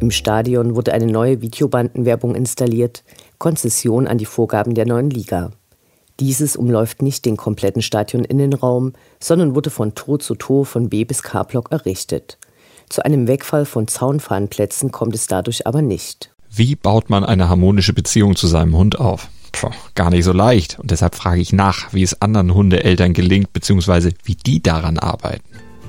Im Stadion wurde eine neue Videobandenwerbung installiert, Konzession an die Vorgaben der neuen Liga. Dieses umläuft nicht den kompletten Stadioninnenraum, sondern wurde von Tor zu Tor von B bis K-Block errichtet. Zu einem Wegfall von Zaunfahnenplätzen kommt es dadurch aber nicht. Wie baut man eine harmonische Beziehung zu seinem Hund auf? Puh, gar nicht so leicht. Und deshalb frage ich nach, wie es anderen Hundeeltern gelingt, beziehungsweise wie die daran arbeiten.